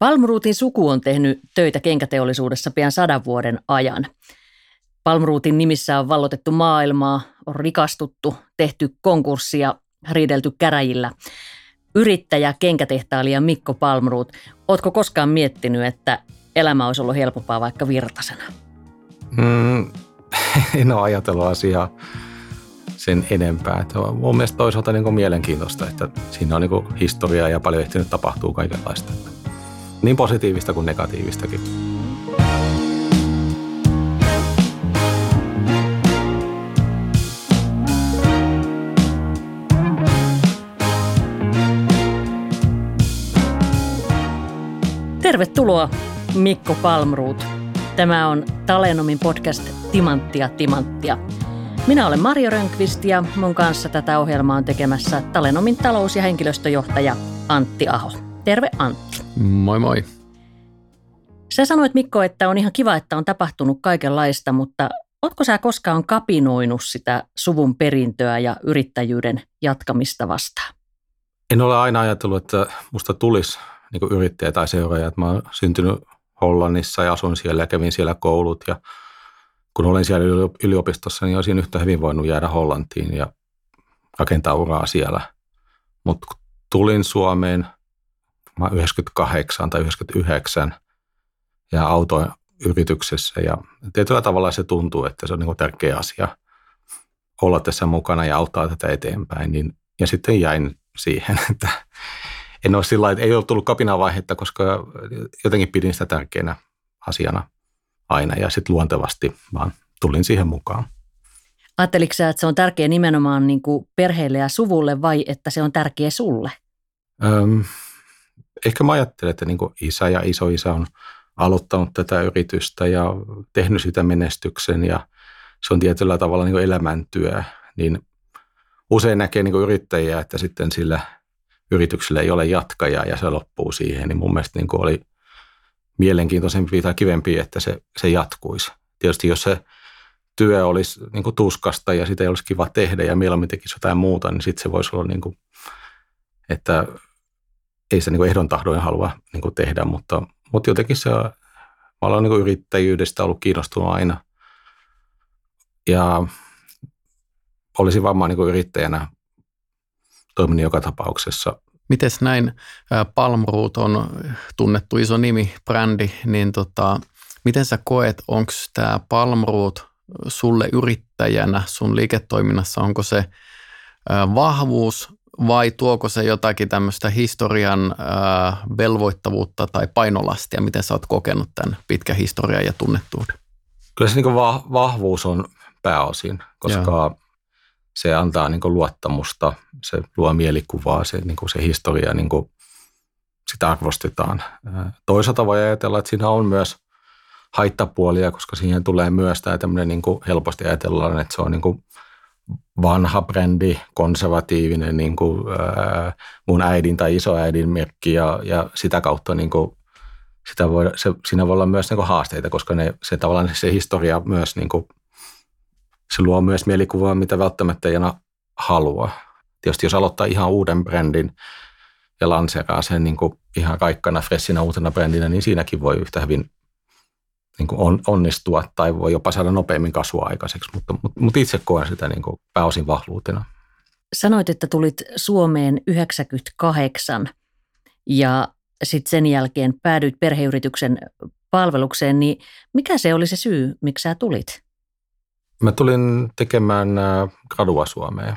Palmruutin suku on tehnyt töitä kenkäteollisuudessa pian sadan vuoden ajan. Palmruutin nimissä on vallotettu maailmaa, on rikastuttu, tehty konkurssia, riidelty käräjillä. Yrittäjä, kenkätehtailija Mikko Palmruut, ootko koskaan miettinyt, että elämä olisi ollut helpompaa vaikka virtasena? Mm, en ole ajatellut asiaa sen enempää. Että on mun mielestä toisaalta niin mielenkiintoista, että siinä on niin historiaa ja paljon ehtinyt tapahtuu kaikenlaista. Niin positiivista kuin negatiivistakin. Tervetuloa Mikko Palmruut. Tämä on Talenomin podcast Timanttia Timanttia. Minä olen Mario Rönkvist ja mun kanssa tätä ohjelmaa on tekemässä Talenomin talous- ja henkilöstöjohtaja Antti Aho. Terve Antti. Moi moi. Sä sanoit Mikko, että on ihan kiva, että on tapahtunut kaikenlaista, mutta Oletko sä koskaan kapinoinut sitä suvun perintöä ja yrittäjyyden jatkamista vastaan? En ole aina ajatellut, että musta tulisi niin yrittäjä tai seuraaja. Että mä oon syntynyt Hollannissa ja asun siellä ja kävin siellä koulut. Ja kun olen siellä yliopistossa, niin olisin yhtä hyvin voinut jäädä Hollantiin ja rakentaa uraa siellä. Mutta tulin Suomeen mä 98 tai 99 ja autoin yrityksessä ja tietyllä tavalla se tuntuu, että se on niin tärkeä asia olla tässä mukana ja auttaa tätä eteenpäin. Niin, ja sitten jäin siihen, että en ole sillä että ei ole tullut kapinavaihetta, koska jotenkin pidin sitä tärkeänä asiana aina ja sitten luontevasti vaan tulin siihen mukaan. Ajatteliko sä, että se on tärkeä nimenomaan niin kuin perheelle ja suvulle vai että se on tärkeä sulle? Öm, ehkä mä ajattelen, että niin kuin isä ja isoisä on aloittanut tätä yritystä ja tehnyt sitä menestyksen ja se on tietyllä tavalla niin kuin elämäntyö, niin usein näkee niin kuin yrittäjiä, että sitten sillä – yritykselle ei ole jatkajaa ja se loppuu siihen, niin mun mielestä niin oli mielenkiintoisempi tai kivempi, että se, se jatkuisi. Tietysti jos se työ olisi niin kuin tuskasta ja sitä ei olisi kiva tehdä ja mieluummin tekisi jotain muuta, niin sitten se voisi olla, niin kuin, että ei se niin kuin ehdon tahdoin halua niin kuin tehdä, mutta, mutta jotenkin se, mä olen niin kuin yrittäjyydestä ollut kiinnostunut aina. Ja olisin varmaan niin kuin yrittäjänä toiminut joka tapauksessa. Mites näin, Palmroot on tunnettu iso nimi, brändi, niin tota, miten sä koet, onko tämä Palmroot sulle yrittäjänä sun liiketoiminnassa, onko se vahvuus vai tuoko se jotakin tämmöistä historian velvoittavuutta tai painolastia, miten sä oot kokenut tämän pitkän historian ja tunnettuuden? Kyllä se niin vahvuus on pääosin, koska Joo se antaa niin luottamusta, se luo mielikuvaa, se, niin se historia, niin kuin sitä arvostetaan. Toisaalta voi ajatella, että siinä on myös haittapuolia, koska siihen tulee myös tämä tämmöinen niin helposti ajatellaan, että se on niin kuin vanha brändi, konservatiivinen niin kuin, ää, mun äidin tai isoäidin merkki ja, ja sitä kautta niin kuin, sitä voi, se, siinä voi olla myös niin kuin haasteita, koska ne, se tavallaan se historia myös niin kuin se luo myös mielikuvaa, mitä välttämättä ei aina halua. Tietysti jos aloittaa ihan uuden brändin ja lanseeraa sen niin kuin ihan kaikkana freshinä uutena brändinä, niin siinäkin voi yhtä hyvin niin kuin on, onnistua tai voi jopa saada nopeammin kasvua aikaiseksi, mutta, mutta, mutta itse koen sitä niin kuin pääosin vahvuutena. Sanoit, että tulit Suomeen 98 ja sitten sen jälkeen päädyit perheyrityksen palvelukseen, niin mikä se oli se syy, miksi sä tulit? Mä tulin tekemään gradua Suomeen.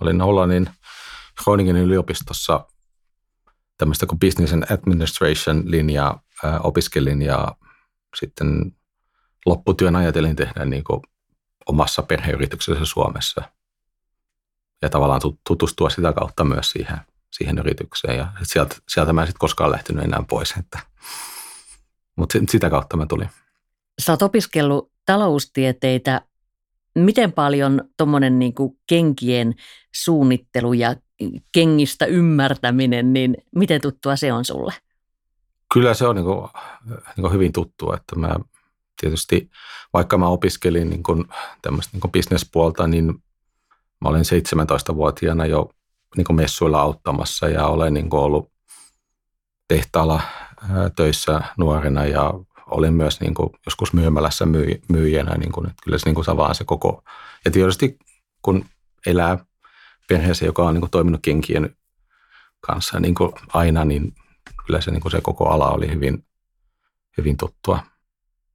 Olin Hollannin Groningen yliopistossa tämmöistä kuin Business and Administration linjaa opiskelin ja sitten lopputyön ajatelin tehdä niin kuin omassa perheyrityksessä Suomessa ja tavallaan tutustua sitä kautta myös siihen, siihen yritykseen ja sieltä, sieltä mä en sitten koskaan lähtenyt enää pois, että, mutta sitä kautta mä tulin. Sä oot opiskellut taloustieteitä, miten paljon tuommoinen niin kenkien suunnittelu ja kengistä ymmärtäminen, niin miten tuttua se on sulle? Kyllä se on niin kuin, niin kuin hyvin tuttua, että mä tietysti vaikka mä opiskelin niin kuin tämmöistä niin bisnespuolta, niin mä olen 17-vuotiaana jo niin kuin messuilla auttamassa ja olen niin kuin ollut tehtaalla töissä nuorena ja olin myös niin kuin joskus myymälässä myy, myyjänä, niin kuin, että kyllä se, niin kuin se vaan se koko, ja tietysti kun elää perheessä, joka on niin kuin toiminut kenkien kanssa niin kuin aina, niin kyllä se, niin kuin se koko ala oli hyvin, hyvin tuttua.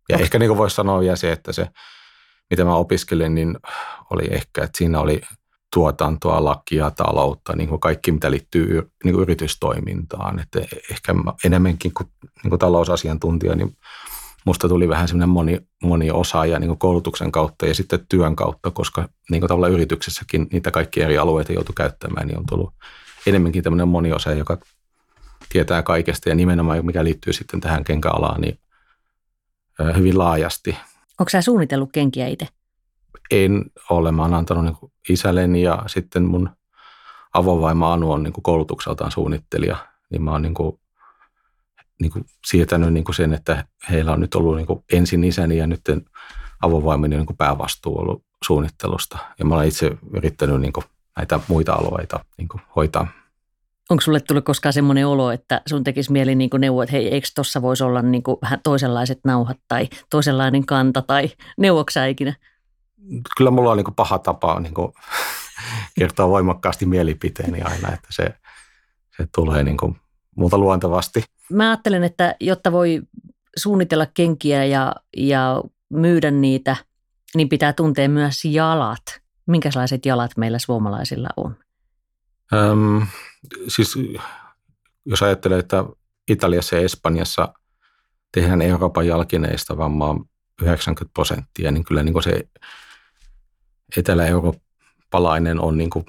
Ja okay. ehkä niin kuin voisi sanoa vielä se, että se, mitä mä opiskelin, niin oli ehkä, että siinä oli tuotantoa, lakia, taloutta, niin kuin kaikki, mitä liittyy niin kuin yritystoimintaan. Että ehkä enemmänkin kuin, niin kuin talousasiantuntija, niin musta tuli vähän semmoinen moni, moni osaaja niin kuin koulutuksen kautta ja sitten työn kautta, koska niin kuin tavallaan yrityksessäkin niitä kaikki eri alueita joutuu käyttämään, niin on tullut enemmänkin tämmöinen moniosaaja, joka tietää kaikesta ja nimenomaan mikä liittyy sitten tähän kenkäalaan, niin hyvin laajasti. Onko sä suunnitellut kenkiä itse? En ole. Mä oon antanut niin isälleni ja sitten mun avovaima Anu on niin koulutukseltaan suunnittelija. Niin mä oon niin kuin, niin kuin sietänyt niin kuin sen, että heillä on nyt ollut niin kuin ensin isäni ja nyt avovaimeni niin kuin päävastuu ollut suunnittelusta. Ja mä olen itse yrittänyt niin kuin näitä muita alueita niin kuin hoitaa. Onko sulle tullut koskaan semmoinen olo, että sun tekisi mieli niin neuvoa, että hei, eikö tuossa voisi olla niin vähän toisenlaiset nauhat tai toisenlainen kanta tai neuvoksä ikinä? Kyllä mulla on niin paha tapa niin kertoa voimakkaasti mielipiteeni aina, että se, se tulee niin kuin multa luontevasti. Mä ajattelen, että jotta voi suunnitella kenkiä ja, ja myydä niitä, niin pitää tuntea myös jalat. Minkälaiset jalat meillä suomalaisilla on? Öm, siis jos ajattelee, että Italiassa ja Espanjassa tehdään Euroopan jalkineista vammaa 90 prosenttia, niin kyllä niin kuin se etelä-eurooppalainen on niin kuin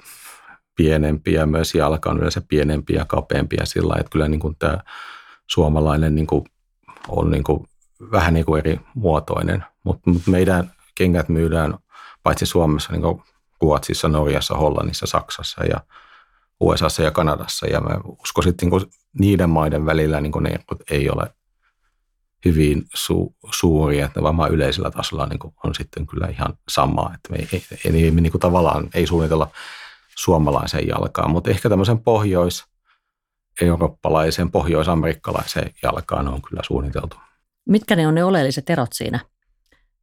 pienempi ja myös jalka on yleensä pienempi ja kapeampi ja sillä että kyllä niin kuin tämä suomalainen niin kuin on niin kuin vähän niin kuin eri muotoinen, mutta meidän kengät myydään paitsi Suomessa niin kuin Ruotsissa, Norjassa, Hollannissa, Saksassa ja USAssa ja Kanadassa. Ja mä uskoisin, että niin niiden maiden välillä niin ne ei ole hyvin su, suuria, että varmaan yleisellä tasolla niin on sitten kyllä ihan sama, että me ei, ei, ei niin kuin tavallaan ei suunnitella suomalaiseen jalkaan, mutta ehkä tämmöisen pohjois eurooppalaisen, pohjoisamerikkalaiseen jalkaan on kyllä suunniteltu. Mitkä ne on ne oleelliset erot siinä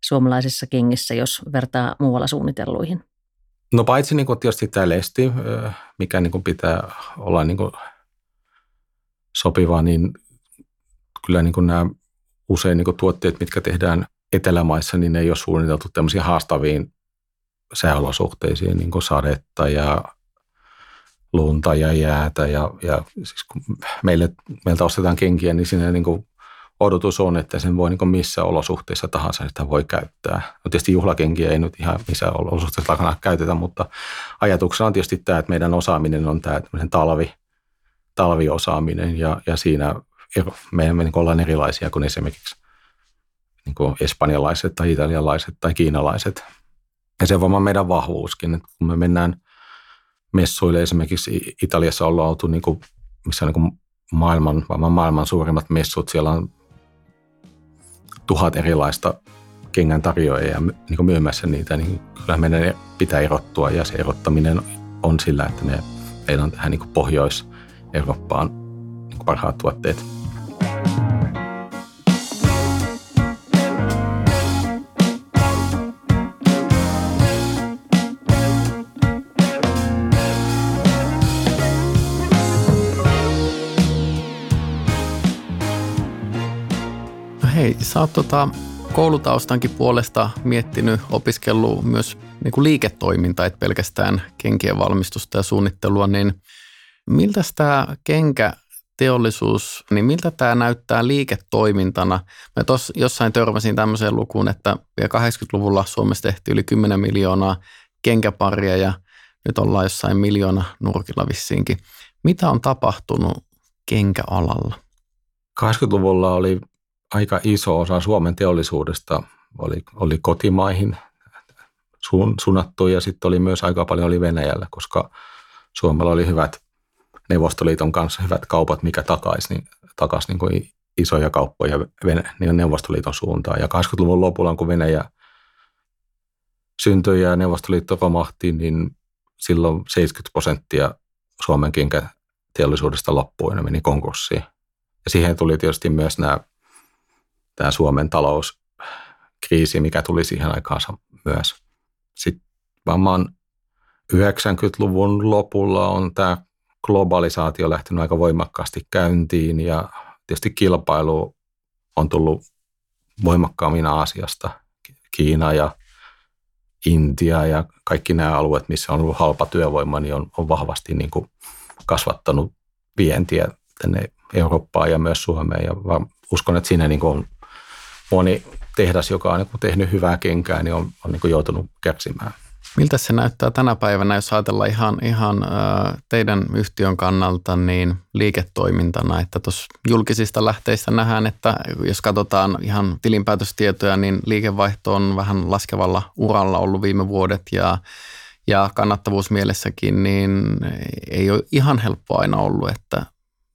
suomalaisissa kengissä, jos vertaa muualla suunnitelluihin? No paitsi niin kuin tietysti tämä lesti, mikä niin kuin pitää olla niin kuin sopiva, niin kyllä niin kuin nämä usein niin kuin tuotteet, mitkä tehdään etelämaissa, niin ne ei ole suunniteltu tämmöisiin haastaviin sääolosuhteisiin, niin kuin sadetta ja lunta ja jäätä. Ja, ja siis kun meille, meiltä ostetaan kenkiä, niin siinä niin kuin odotus on, että sen voi niin missä olosuhteissa tahansa sitä voi käyttää. No tietysti juhlakenkiä ei nyt ihan missä olosuhteissa takana käytetä, mutta ajatuksena on tietysti tämä, että meidän osaaminen on tämä talvi, talviosaaminen ja, ja siinä me, me niin ollaan erilaisia kuin esimerkiksi niin kuin espanjalaiset tai italialaiset tai kiinalaiset. Ja se on meidän vahvuuskin, että kun me mennään messuille, esimerkiksi Italiassa ollaan oltu, niin kuin, missä on niin kuin maailman, maailman suurimmat messut, siellä on tuhat erilaista kengän tarjoajia ja niin myymässä niitä, niin kyllä meidän pitää erottua ja se erottaminen on sillä, että me, meillä on tähän niin Pohjois-Eurooppaan niin parhaat tuotteet. Sä oot tota, koulutaustankin puolesta miettinyt, opiskellut myös niin kuin liiketoimintaa, et pelkästään kenkien valmistusta ja suunnittelua, niin miltä tämä kenkä teollisuus, niin miltä tämä näyttää liiketoimintana? Mä tuossa jossain törmäsin tämmöiseen lukuun, että vielä 80-luvulla Suomessa tehtiin yli 10 miljoonaa kenkäparia ja nyt ollaan jossain miljoona nurkilla vissiinkin. Mitä on tapahtunut kenkäalalla? 80-luvulla oli aika iso osa Suomen teollisuudesta oli, oli kotimaihin sun, suunnattu ja sitten oli myös aika paljon oli Venäjällä, koska Suomella oli hyvät Neuvostoliiton kanssa hyvät kaupat, mikä takaisi niin, takas niin kuin isoja kauppoja Venä, niin Neuvostoliiton suuntaan. Ja 80-luvun lopulla, kun Venäjä syntyi ja Neuvostoliitto romahti, niin silloin 70 prosenttia Suomen teollisuudesta loppui ja meni konkurssiin. Ja siihen tuli tietysti myös nämä, tämä Suomen talouskriisi, mikä tuli siihen aikaansa myös. Sitten varmaan 90-luvun lopulla on tämä globalisaatio lähtenyt aika voimakkaasti käyntiin ja tietysti kilpailu on tullut voimakkaammin Aasiasta. Kiina ja Intia ja kaikki nämä alueet, missä on ollut halpa työvoima, niin on, on vahvasti niin kuin kasvattanut vientiä tänne Eurooppaan ja myös Suomeen. Ja uskon, että siinä niin kuin on moni tehdas, joka on niin kuin tehnyt hyvää kenkää, niin on, on niin kuin joutunut kärsimään. Miltä se näyttää tänä päivänä, jos ajatellaan ihan, ihan teidän yhtiön kannalta niin liiketoimintana, että tuossa julkisista lähteistä nähdään, että jos katsotaan ihan tilinpäätöstietoja, niin liikevaihto on vähän laskevalla uralla ollut viime vuodet ja, ja kannattavuusmielessäkin, niin ei ole ihan helppo aina ollut, että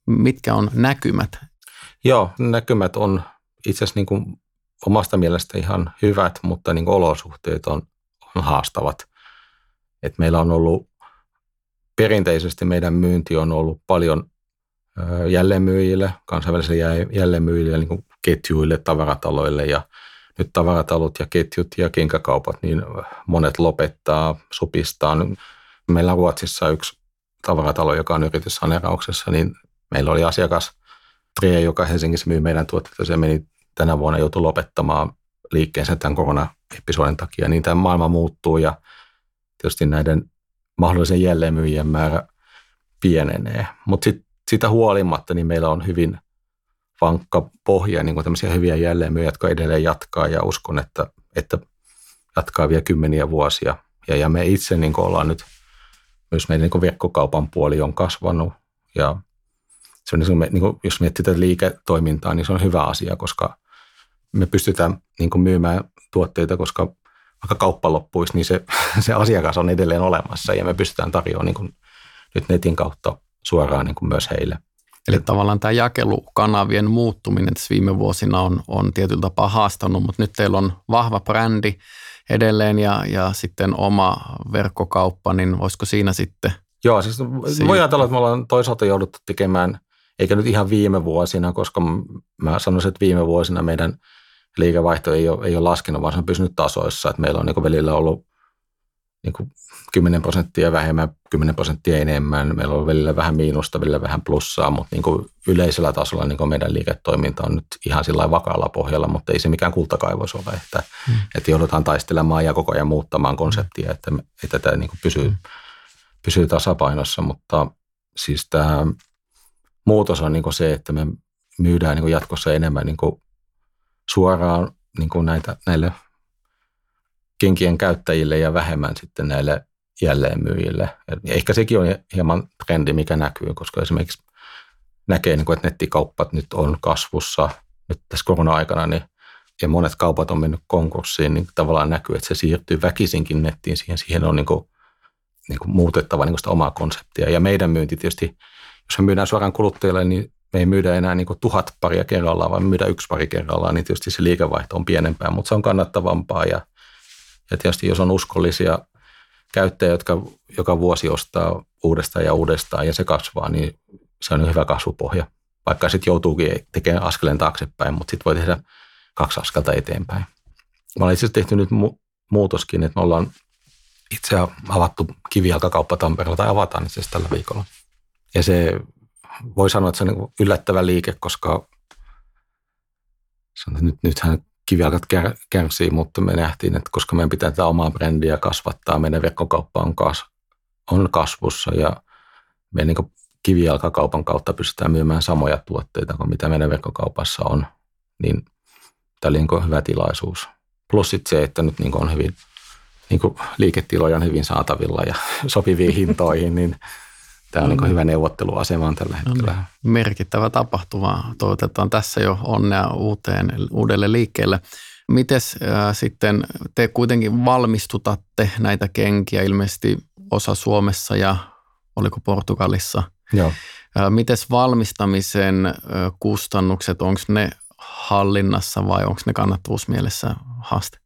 mitkä on näkymät? Joo, näkymät on itse asiassa niin kuin omasta mielestä ihan hyvät, mutta niin olosuhteet on haastavat. Et meillä on ollut perinteisesti meidän myynti on ollut paljon jälleenmyyjille, kansainvälisille jälleenmyyjille, niin ketjuille, tavarataloille ja nyt tavaratalot ja ketjut ja kenkäkaupat, niin monet lopettaa, supistaa. Meillä on Ruotsissa yksi tavaratalo, joka on yrityssaneerauksessa, niin meillä oli asiakas Trie, joka Helsingissä myy meidän tuotteita, se meni tänä vuonna joutui lopettamaan liikkeensä tämän koronaepisodin takia, niin tämä maailma muuttuu ja tietysti näiden mahdollisen jälleenmyyjien määrä pienenee. Mutta sit, sitä huolimatta niin meillä on hyvin vankka pohja, niin kuin tämmöisiä hyviä jälleenmyyjiä, jotka edelleen jatkaa ja uskon, että, että jatkaa vielä kymmeniä vuosia. Ja, ja me itse niin ollaan nyt, myös meidän niin verkkokaupan puoli on kasvanut ja se on, niin kuin, jos miettii tätä liiketoimintaa, niin se on hyvä asia, koska me pystytään niin kuin myymään tuotteita, koska vaikka kauppa loppuisi, niin se, se asiakas on edelleen olemassa ja me pystytään tarjoamaan niin kuin nyt netin kautta suoraan niin kuin myös heille. Eli tavallaan tämä jakelukanavien muuttuminen tässä viime vuosina on, on tietyllä tapaa haastanut, mutta nyt teillä on vahva brändi edelleen ja, ja sitten oma verkkokauppa, niin voisiko siinä sitten Joo, siis voi ajatella, että me ollaan toisaalta jouduttu tekemään, eikä nyt ihan viime vuosina, koska mä sanoisin, että viime vuosina meidän liikevaihto ei ole, ei ole laskenut, vaan se on pysynyt tasoissa. Että meillä on niin välillä ollut niin kuin 10 prosenttia vähemmän, 10 prosenttia enemmän. Meillä on välillä vähän miinusta, välillä vähän plussaa, mutta niin kuin yleisellä tasolla niin kuin meidän liiketoiminta on nyt ihan sillä vakaalla pohjalla, mutta ei se mikään kultakaivos ole, että, hmm. että joudutaan taistelemaan ja koko ajan muuttamaan konseptia, että, että tämä niin kuin pysyy, hmm. pysyy tasapainossa, mutta siis tämä muutos on niin kuin se, että me myydään niin kuin jatkossa enemmän niin kuin suoraan niin kuin näitä, näille kenkien käyttäjille ja vähemmän sitten näille jälleenmyyjille. Ehkä sekin on hieman trendi, mikä näkyy, koska esimerkiksi näkee, niin kuin, että nettikauppat nyt on kasvussa nyt tässä korona-aikana, niin, ja monet kaupat on mennyt konkurssiin, niin tavallaan näkyy, että se siirtyy väkisinkin nettiin. Siihen, siihen on niin kuin, niin kuin muutettava niin kuin sitä omaa konseptia. Ja meidän myynti tietysti, jos me myydään suoraan kuluttajille, niin me ei myydä enää niin tuhat paria kerrallaan, vaan me myydään yksi pari kerrallaan, niin tietysti se liikevaihto on pienempää, mutta se on kannattavampaa. Ja, ja tietysti jos on uskollisia käyttäjiä, jotka joka vuosi ostaa uudestaan ja uudestaan ja se kasvaa, niin se on hyvä kasvupohja. Vaikka sitten joutuukin tekemään askeleen taaksepäin, mutta sitten voi tehdä kaksi askelta eteenpäin. Mä olen itse tehty nyt mu- muutoskin, että me ollaan itse avattu kivijalkakauppa Tampereella tai avataan itse tällä viikolla. Ja se voi sanoa, että se on niin yllättävä liike, koska nyt, nythän kivijalkat kär, kärsii, mutta me nähtiin, että koska meidän pitää tätä omaa brändiä kasvattaa, meidän verkkokauppa on, kas, on kasvussa ja meidän niin kivijalkakaupan kautta pystytään myymään samoja tuotteita kuin mitä meidän verkkokaupassa on, niin tämä oli niin hyvä tilaisuus. Plus sitten se, että nyt niin on hyvin, niin liiketiloja on hyvin saatavilla ja sopiviin hintoihin, niin Tämä on niin hyvä neuvotteluasema tällä hetkellä. Merkittävä tapahtuma. Toivotetaan tässä jo onnea uuteen, uudelle liikkeelle. Mites äh, sitten te kuitenkin valmistutatte näitä kenkiä ilmeisesti osa Suomessa ja oliko Portugalissa? Joo. Äh, mites valmistamisen äh, kustannukset, onko ne hallinnassa vai onko ne kannattavuusmielessä haaste?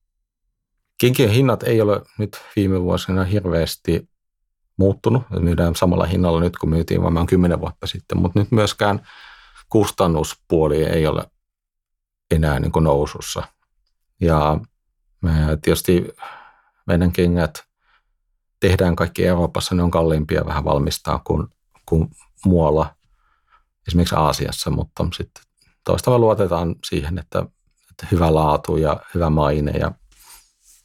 Kenkien hinnat ei ole nyt viime vuosina hirveästi muuttunut. Myydään samalla hinnalla nyt, kun myytiin varmaan kymmenen vuotta sitten, mutta nyt myöskään kustannuspuoli ei ole enää niin kuin nousussa. Ja me tietysti meidän kengät tehdään kaikki Euroopassa, ne on kalliimpia vähän valmistaa kuin, kuin muualla, esimerkiksi Aasiassa, mutta sitten toistava luotetaan siihen, että, että hyvä laatu ja hyvä maine ja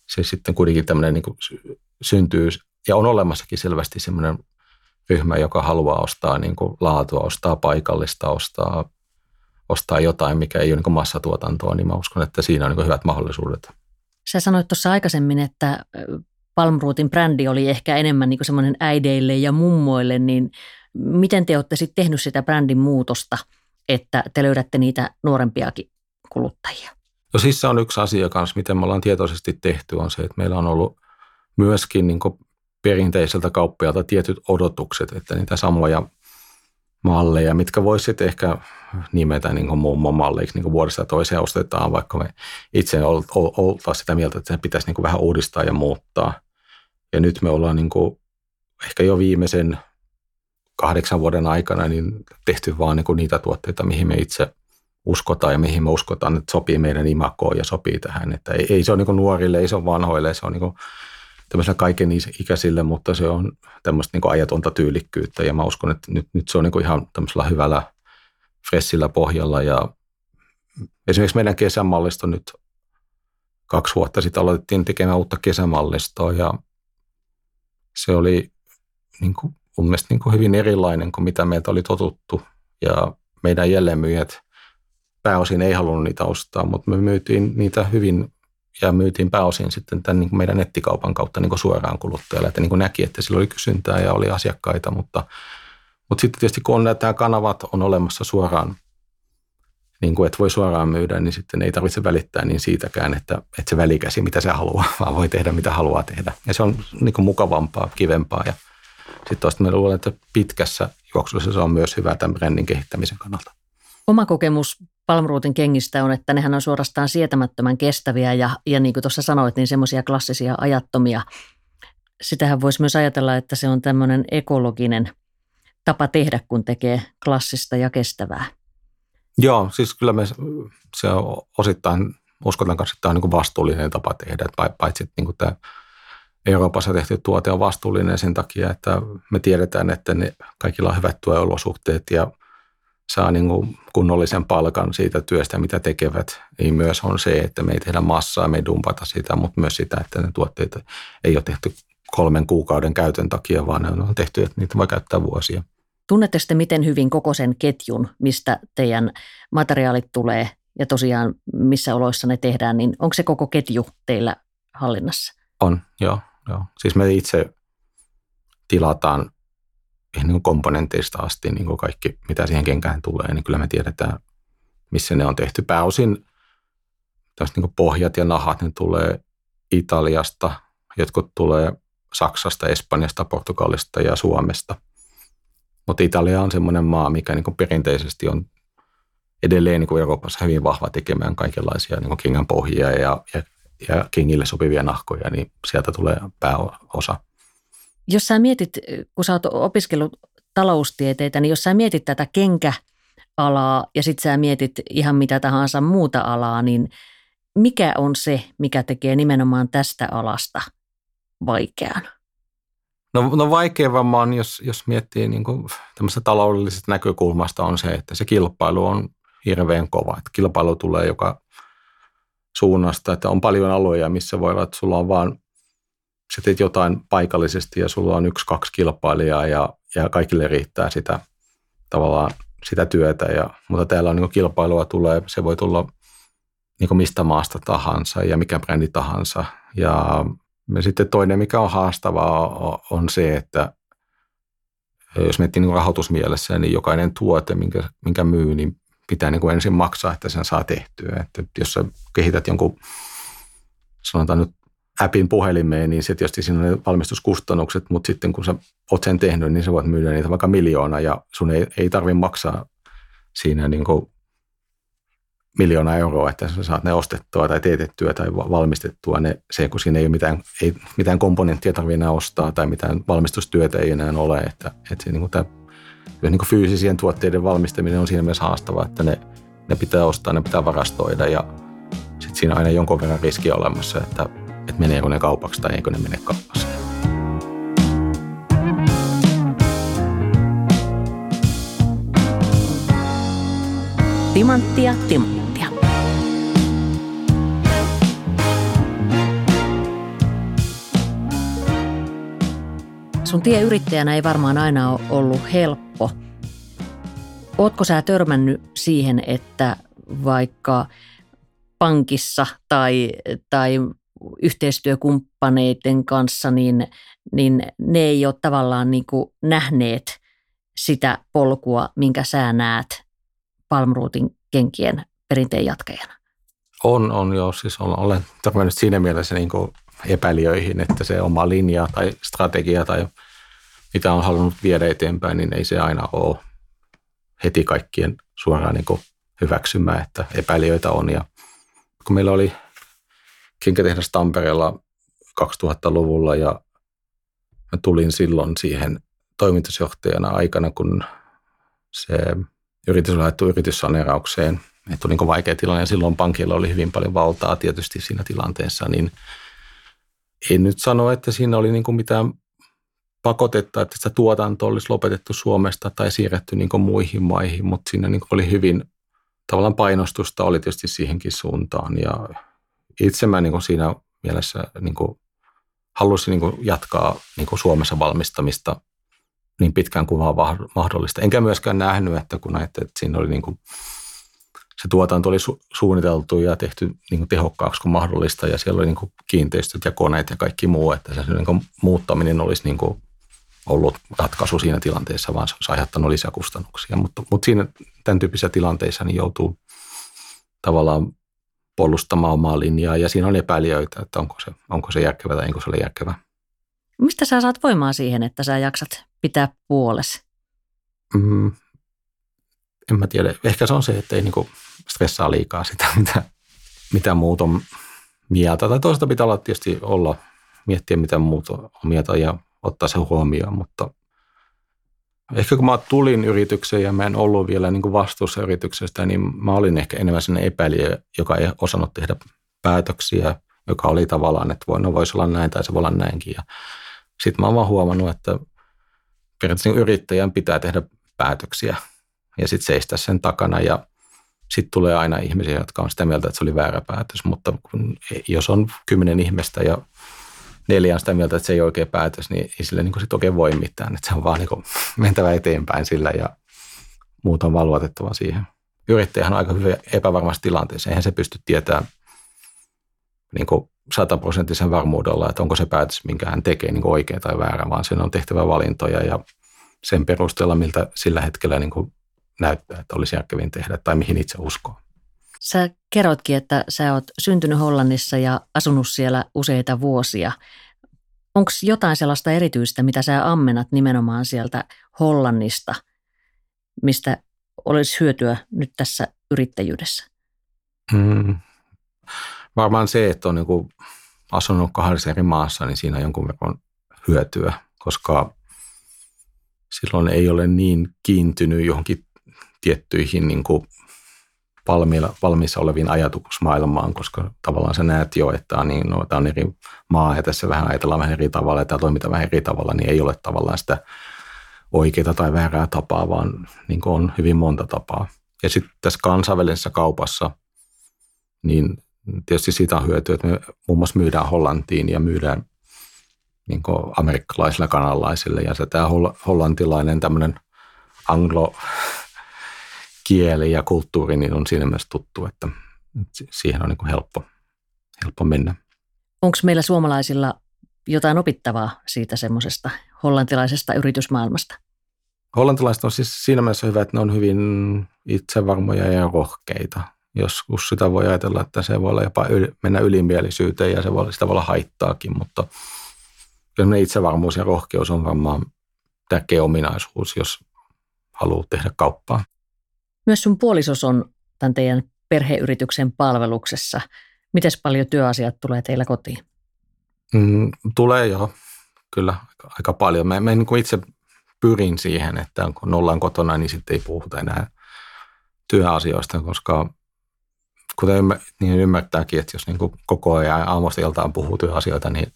se sitten kuitenkin tämmöinen niin kuin syntyy ja on olemassakin selvästi semmoinen ryhmä, joka haluaa ostaa niin kuin laatua, ostaa paikallista, ostaa, ostaa jotain, mikä ei ole niin massatuotantoa, niin mä uskon, että siinä on niin hyvät mahdollisuudet. Sä sanoit tuossa aikaisemmin, että Palmrootin brändi oli ehkä enemmän niin semmoinen äideille ja mummoille, niin miten te olette sitten tehnyt sitä brändin muutosta, että te löydätte niitä nuorempiakin kuluttajia? No siis se on yksi asia kanssa, miten me ollaan tietoisesti tehty, on se, että meillä on ollut myöskin niin perinteiseltä kauppialta tietyt odotukset, että niitä samoja malleja, mitkä voisit ehkä nimetä niin kuin mummon malleiksi niin kuin vuodesta toiseen ostetaan, vaikka me itse oltaisiin sitä mieltä, että se pitäisi niin kuin vähän uudistaa ja muuttaa. Ja nyt me ollaan niin kuin ehkä jo viimeisen kahdeksan vuoden aikana niin tehty vaan niin kuin niitä tuotteita, mihin me itse uskotaan ja mihin me uskotaan, että sopii meidän imakoon ja sopii tähän. Että ei, ei se ole niin kuin nuorille, ei se ole vanhoille, se on niin kuin tämmöisellä kaiken ikäisille, mutta se on tämmöistä niin ajatonta tyylikkyyttä. Ja mä uskon, että nyt, nyt se on niin ihan tämmöisellä hyvällä, fressillä pohjalla. Ja esimerkiksi meidän kesämallisto nyt kaksi vuotta sitten aloitettiin tekemään uutta kesämallistoa. Ja se oli niin kuin, mun mielestä niin kuin hyvin erilainen kuin mitä meiltä oli totuttu. Ja meidän jälleenmyyjät pääosin ei halunnut niitä ostaa, mutta me myytiin niitä hyvin ja myytiin pääosin sitten tämän niin kuin meidän nettikaupan kautta niin kuin suoraan kuluttajalle, että niin kuin näki, että sillä oli kysyntää ja oli asiakkaita, mutta, mutta sitten tietysti kun nämä kanavat on olemassa suoraan, niin kuin, että voi suoraan myydä, niin sitten ei tarvitse välittää niin siitäkään, että, että se välikäsi, mitä se haluaa, vaan voi tehdä, mitä haluaa tehdä. Ja se on niin kuin mukavampaa, kivempaa ja sitten toista luulen, että pitkässä juoksussa se on myös hyvä tämän brändin kehittämisen kannalta. Oma kokemus Palmruutin kengistä on, että nehän on suorastaan sietämättömän kestäviä ja, ja niin kuin tuossa sanoit, niin semmoisia klassisia ajattomia. Sitähän voisi myös ajatella, että se on tämmöinen ekologinen tapa tehdä, kun tekee klassista ja kestävää. Joo, siis kyllä me se osittain, uskotan kanssa, että tämä on niin vastuullinen tapa tehdä, paitsi että niin tämä Euroopassa tehty tuote on vastuullinen sen takia, että me tiedetään, että ne kaikilla on hyvät työolosuhteet ja – saa niin kuin kunnollisen palkan siitä työstä, mitä tekevät, niin myös on se, että me ei tehdä massaa, me ei dumpata sitä, mutta myös sitä, että ne tuotteet ei ole tehty kolmen kuukauden käytön takia, vaan ne on tehty, että niitä voi käyttää vuosia. Tunnette sitten miten hyvin koko sen ketjun, mistä teidän materiaalit tulee ja tosiaan missä oloissa ne tehdään, niin onko se koko ketju teillä hallinnassa? On, joo. joo. Siis me itse tilataan ihan niin komponenteista asti niin kuin kaikki, mitä siihen kenkään tulee, niin kyllä me tiedetään, missä ne on tehty. Pääosin niin pohjat ja nahat, ne tulee Italiasta, jotkut tulee Saksasta, Espanjasta, Portugalista ja Suomesta. Mutta Italia on semmoinen maa, mikä niin kuin perinteisesti on edelleen niin kuin Euroopassa hyvin vahva tekemään kaikenlaisia niin kuin kengän pohjia ja, ja, ja kengille sopivia nahkoja, niin sieltä tulee pääosa. Jos sä mietit, kun sä oot opiskellut taloustieteitä, niin jos sä mietit tätä kenkäalaa ja sit sä mietit ihan mitä tahansa muuta alaa, niin mikä on se, mikä tekee nimenomaan tästä alasta vaikean? No, no vaikea varmaan, jos, jos miettii niin kuin taloudellisesta näkökulmasta on se, että se kilpailu on hirveän kova. Että kilpailu tulee joka suunnasta, että on paljon aloja, missä voi olla, että sulla on vaan sä teet jotain paikallisesti ja sulla on yksi, kaksi kilpailijaa ja, ja kaikille riittää sitä tavallaan sitä työtä. Ja, mutta täällä on niin kilpailua tulee, se voi tulla niin mistä maasta tahansa ja mikä brändi tahansa. Ja, sitten toinen, mikä on haastavaa, on se, että jos miettii niin rahoitusmielessä, niin jokainen tuote, minkä, minkä myy, niin pitää niin ensin maksaa, että sen saa tehtyä. Että jos sä kehität jonkun, sanotaan nyt appin puhelimeen, niin se tietysti siinä on ne valmistuskustannukset, mutta sitten kun sä oot sen tehnyt, niin sä voit myydä niitä vaikka miljoona ja sun ei, ei tarvitse maksaa siinä niin kuin miljoona euroa, että sä saat ne ostettua tai teetettyä tai valmistettua. Ne, se, kun siinä ei ole mitään, ei, mitään komponenttia tarvitse enää ostaa tai mitään valmistustyötä ei enää ole, että, että se, niin kuin tämä niin kuin fyysisien tuotteiden valmistaminen on siinä mielessä haastavaa, että ne, ne pitää ostaa, ne pitää varastoida ja sitten siinä on aina jonkun verran riski olemassa, että, että meneekö ne kaupaksi tai eikö ne mene kaupaksi. Timanttia, timanttia. Sun tie yrittäjänä ei varmaan aina ole ollut helppo. Ootko sä törmännyt siihen, että vaikka pankissa tai, tai yhteistyökumppaneiden kanssa, niin, niin ne ei ole tavallaan niin kuin nähneet sitä polkua, minkä sä näet Palmruutin kenkien perinteen jatkajana? On, on joo. Siis olen törmännyt siinä mielessä niin kuin epäilijöihin, että se oma linja tai strategia tai mitä on halunnut viedä eteenpäin, niin ei se aina ole heti kaikkien suoraan niin hyväksymään, että epäilijöitä on. Ja kun meillä oli kenkätehdas Tampereella 2000-luvulla ja mä tulin silloin siihen toimitusjohtajana aikana, kun se yritys oli laittu yrityssaneeraukseen. Että oli niin vaikea tilanne ja silloin pankilla oli hyvin paljon valtaa tietysti siinä tilanteessa, niin en nyt sano, että siinä oli niin kuin mitään pakotetta, että sitä tuotanto olisi lopetettu Suomesta tai siirretty niin muihin maihin, mutta siinä niin oli hyvin tavallaan painostusta oli tietysti siihenkin suuntaan ja itse mä niin siinä mielessä niin halusin niin jatkaa niin Suomessa valmistamista niin pitkään kuin vaan mahdollista. Enkä myöskään nähnyt, että kun näette, että siinä oli niin kuin, se tuotanto oli su- suunniteltu ja tehty niin kuin tehokkaaksi kuin mahdollista ja siellä oli niin kuin kiinteistöt ja koneet ja kaikki muu, että se niin kuin muuttaminen olisi niin kuin ollut ratkaisu siinä tilanteessa, vaan se olisi aiheuttanut lisäkustannuksia. Mutta, mutta siinä tämän tyyppisissä tilanteissa niin joutuu tavallaan puolustamaan omaa linjaa ja siinä on epäilijöitä, että onko se, onko se järkevä tai onko se ole järkevä. Mistä sä saat voimaa siihen, että sä jaksat pitää puolesi? Mm, en mä tiedä. Ehkä se on se, että ei niinku stressaa liikaa sitä, mitä, mitä muut on mieltä. Tai toista pitää olla tietysti olla, miettiä mitä muut on mieltä ja ottaa se huomioon, mutta ehkä kun mä tulin yritykseen ja mä en ollut vielä niin vastuussa yrityksestä, niin mä olin ehkä enemmän sellainen epäilijä, joka ei osannut tehdä päätöksiä, joka oli tavallaan, että voi, no voisi olla näin tai se voi olla näinkin. Sitten mä oon vaan huomannut, että periaatteessa niin yrittäjän pitää tehdä päätöksiä ja sitten seistä sen takana ja sitten tulee aina ihmisiä, jotka on sitä mieltä, että se oli väärä päätös, mutta kun, jos on kymmenen ihmistä ja neljä on sitä mieltä, että se ei ole oikea päätös, niin ei sille niin sit oikein voi mitään. Että se on vaan niin mentävä eteenpäin sillä ja muut on valvotettava siihen. Yrittäjähän on aika hyvin epävarmassa tilanteessa. Eihän se pysty tietämään niin sataprosenttisen varmuudella, että onko se päätös, minkä hän tekee niin oikea tai väärä, vaan sen on tehtävä valintoja ja sen perusteella, miltä sillä hetkellä niin näyttää, että olisi järkevin tehdä tai mihin itse uskoo. Sä kerrotkin, että sä oot syntynyt Hollannissa ja asunut siellä useita vuosia. Onko jotain sellaista erityistä, mitä sä ammenat nimenomaan sieltä Hollannista, mistä olisi hyötyä nyt tässä yrittäjyydessä? Hmm. Varmaan se, että on niin asunut kahdessa eri maassa, niin siinä on jonkun verran hyötyä, koska silloin ei ole niin kiintynyt johonkin tiettyihin niin kuin valmiilla, valmiissa oleviin ajatusmaailmaan, koska tavallaan sä näet jo, että niin, no, tämä on eri maa ja tässä vähän ajatellaan vähän eri tavalla ja tämä toimitaan vähän eri tavalla, niin ei ole tavallaan sitä oikeaa tai väärää tapaa, vaan niin on hyvin monta tapaa. Ja sitten tässä kansainvälisessä kaupassa, niin tietysti siitä on hyötyä, että me muun muassa myydään Hollantiin ja myydään niin amerikkalaisille kanalaisille. Ja se tämä hollantilainen tämmöinen anglo kieli ja kulttuuri niin on siinä mielessä tuttu, että siihen on niin kuin helppo, helppo mennä. Onko meillä suomalaisilla jotain opittavaa siitä semmoisesta hollantilaisesta yritysmaailmasta? Hollantilaiset on siis siinä mielessä hyvä, että ne on hyvin itsevarmoja ja rohkeita. Joskus sitä voi ajatella, että se voi olla jopa yli, mennä ylimielisyyteen ja se voi, sitä voi olla haittaakin, mutta kyllä itsevarmuus ja rohkeus on varmaan tärkeä ominaisuus, jos haluaa tehdä kauppaa. Myös sun puolisos on tämän teidän perheyrityksen palveluksessa. Miten paljon työasiat tulee teillä kotiin? Mm, tulee jo, kyllä aika paljon. Mä, mä niin itse pyrin siihen, että kun ollaan kotona, niin sitten ei puhuta enää työasioista, koska kuten ymmär, niin ymmärtääkin, että jos niin kuin koko ajan aamusta iltaan puhuu työasioita, niin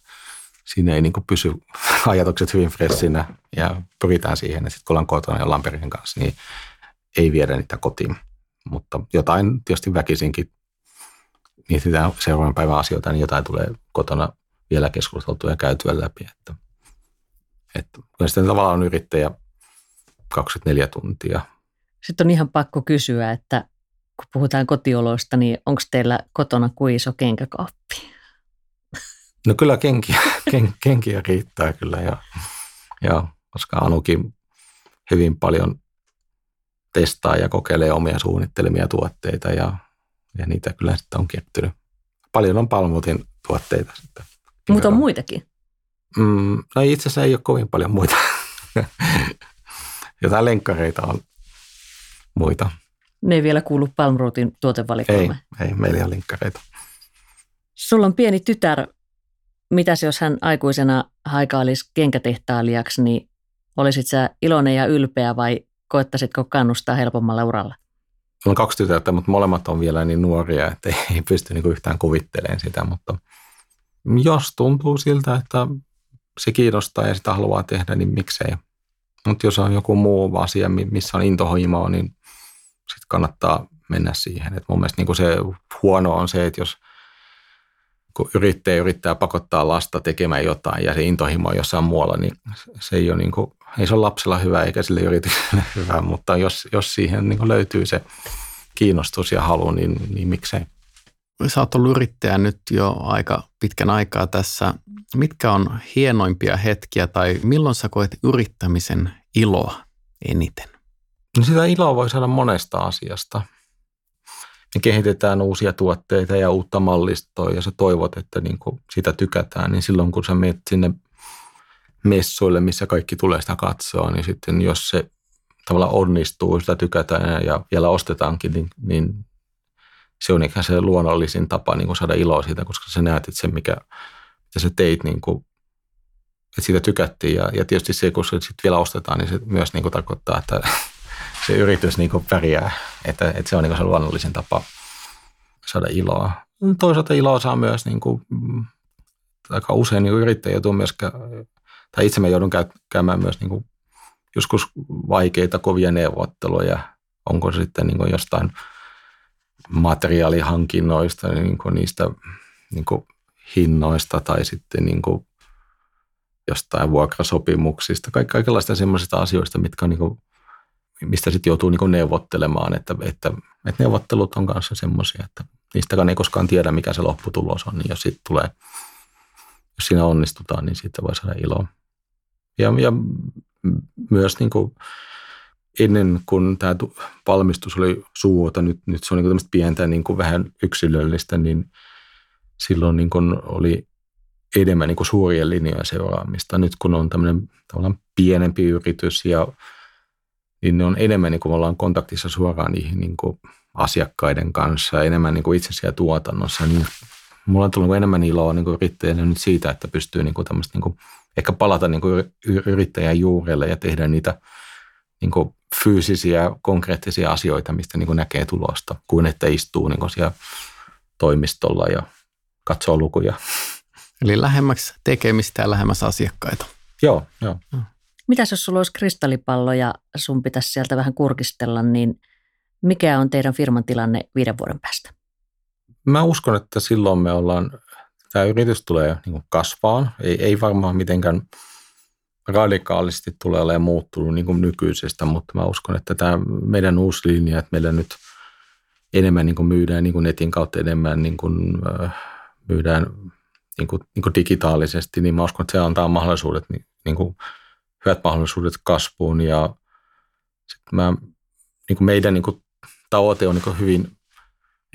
siinä ei niin kuin pysy ajatukset hyvin freshinä ja pyritään siihen, että sitten kun ollaan kotona ja ollaan perheen kanssa, niin ei viedä niitä kotiin. Mutta jotain tietysti väkisinkin mietitään seuraavan päivän asioita, niin jotain tulee kotona vielä keskusteltua ja käytyä läpi. Että, että kun sitten tavallaan on yrittäjä 24 tuntia. Sitten on ihan pakko kysyä, että kun puhutaan kotioloista, niin onko teillä kotona kuin iso kenkäkaappi? No kyllä kenkiä, ken, kenkiä riittää kyllä ja, ja koska Anukin hyvin paljon testaa ja kokeilee omia suunnittelemia tuotteita ja, ja niitä kyllä sitten on kertynyt. Paljon on Palmutin tuotteita sitten. Mutta on muitakin? Mm, no itse asiassa ei ole kovin paljon muita. Jotain lenkkareita on muita. Ne ei vielä kuulu Palmrootin tuotevalikoimaan. Ei, ei, meillä ei ole linkkareita. Sulla on pieni tytär. Mitäs jos hän aikuisena haikailisi kenkätehtailijaksi, niin olisit sä iloinen ja ylpeä vai koettaisitko kannustaa helpommalla uralla? On kaksi tytärtä, mutta molemmat on vielä niin nuoria, että ei pysty niinku yhtään kuvittelemaan sitä, mutta jos tuntuu siltä, että se kiinnostaa ja sitä haluaa tehdä, niin miksei. Mutta jos on joku muu asia, missä on intohimoa, niin sitten kannattaa mennä siihen. Et mun mielestä niin se huono on se, että jos kun yrittäjä yrittää pakottaa lasta tekemään jotain ja se intohimo on jossain muualla, niin se ei ole, niin kuin, ei se ole lapsella hyvä eikä sille yritykselle hyvä, mutta jos, jos siihen niin löytyy se kiinnostus ja halu, niin, niin miksei. Sä oot ollut yrittäjä nyt jo aika pitkän aikaa tässä. Mitkä on hienoimpia hetkiä tai milloin sä koet yrittämisen iloa eniten? No sitä iloa voi saada monesta asiasta. Me kehitetään uusia tuotteita ja uutta mallistoa ja sä toivot, että niin kuin sitä tykätään, niin silloin kun sä menet sinne messuille, missä kaikki tulee sitä katsoa, niin sitten jos se tavallaan onnistuu, sitä tykätään ja vielä ostetaankin, niin, niin se on ehkä se luonnollisin tapa niin kuin saada iloa siitä, koska sä näet, että se, mikä, mitä sä teit, niin kuin, että siitä tykättiin. Ja, ja tietysti se, kun se sitten vielä ostetaan, niin se myös niin kuin tarkoittaa, että se yritys niin kuin pärjää, että, että se on niin kuin se luonnollisin tapa saada iloa. Toisaalta iloa saa myös niin kuin, mm, aika usein niin yrittäjä joutuu myös, tai itse mä joudun käymään myös niin kuin joskus vaikeita, kovia neuvotteluja. Onko se sitten niin kuin jostain materiaalihankinnoista, niin kuin niistä niin kuin hinnoista tai sitten niin kuin jostain vuokrasopimuksista, kaik- kaikenlaista semmoisista asioista, mitkä on niin kuin, mistä sitten joutuu niin kuin neuvottelemaan, että, että, että neuvottelut on kanssa semmoisia, että niistäkään ei koskaan tiedä, mikä se lopputulos on, niin jos sitten tulee, jos siinä onnistutaan, niin siitä voi saada iloa. Ja, ja myös niin kuin ennen kuin tämä valmistus oli suuta, nyt, nyt se on niin pientä niin kuin vähän yksilöllistä, niin silloin niin kuin oli enemmän niin kuin suurien linjojen seuraamista. Nyt kun on tämmöinen tavallaan pienempi yritys ja niin ne on enemmän niin kuin ollaan kontaktissa suoraan niihin niin kuin asiakkaiden kanssa, enemmän niin kuin itse siellä tuotannossa, niin mulla on tullut enemmän iloa niin kuin yrittäjänä nyt siitä, että pystyy niin kuin tämmöistä niin kuin, ehkä palata niin kuin yrittäjän juurelle ja tehdä niitä niin kuin fyysisiä, konkreettisia asioita, mistä niin kuin näkee tulosta, kuin että istuu niin kuin siellä toimistolla ja katsoo lukuja. Eli lähemmäksi tekemistä ja lähemmäs asiakkaita. Joo, joo. Mitäs jos sulla olisi kristallipallo ja sun pitäisi sieltä vähän kurkistella, niin mikä on teidän firman tilanne viiden vuoden päästä? Mä uskon, että silloin me ollaan, tämä yritys tulee niin kasvaan, ei, ei varmaan mitenkään radikaalisti tulee olemaan muuttunut niin kuin nykyisestä, mutta mä uskon, että tämä meidän uusi linja, että meillä nyt enemmän niin kuin myydään niin kuin netin kautta enemmän niin kuin, äh, myydään niin kuin, niin kuin digitaalisesti, niin mä uskon, että se antaa mahdollisuudet, niin, niin kuin, hyvät mahdollisuudet kasvuun. Ja sitten mä, niin kuin meidän niin kuin, tavoite on niin kuin hyvin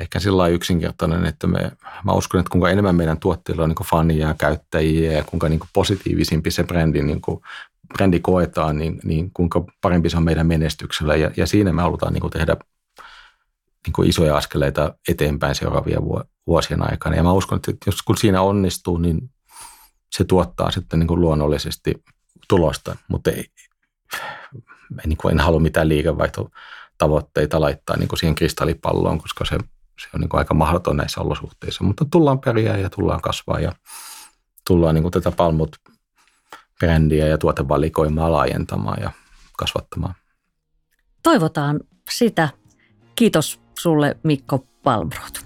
ehkä sillä yksinkertainen, että me, mä uskon, että kuinka enemmän meidän tuotteilla on niin fania ja käyttäjiä ja kuinka niin positiivisimpi se brändi, niin kuin, brändi koetaan, niin, niin kuinka parempi se on meidän menestyksellä. Ja, ja siinä me halutaan niin tehdä niin kuin isoja askeleita eteenpäin seuraavia vuosien aikana. Ja mä uskon, että jos kun siinä onnistuu, niin se tuottaa sitten niin kuin luonnollisesti tulosta. Mutta ei, en, niin kuin, en halua mitään liikevaihtotavoitteita laittaa niin kuin siihen kristallipalloon, koska se, se on niin kuin aika mahdoton näissä olosuhteissa. Mutta tullaan periä ja tullaan kasvaa ja tullaan niin kuin tätä palmut brändiä ja tuotevalikoimaa laajentamaan ja kasvattamaan. Toivotaan sitä. Kiitos sulle Mikko Palmroth.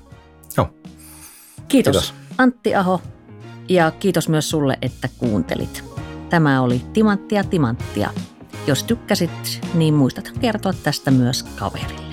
Joo. Kiitos, Kiitos Antti Aho ja kiitos myös sulle, että kuuntelit. Tämä oli Timanttia Timanttia. Jos tykkäsit, niin muistat kertoa tästä myös kaverille.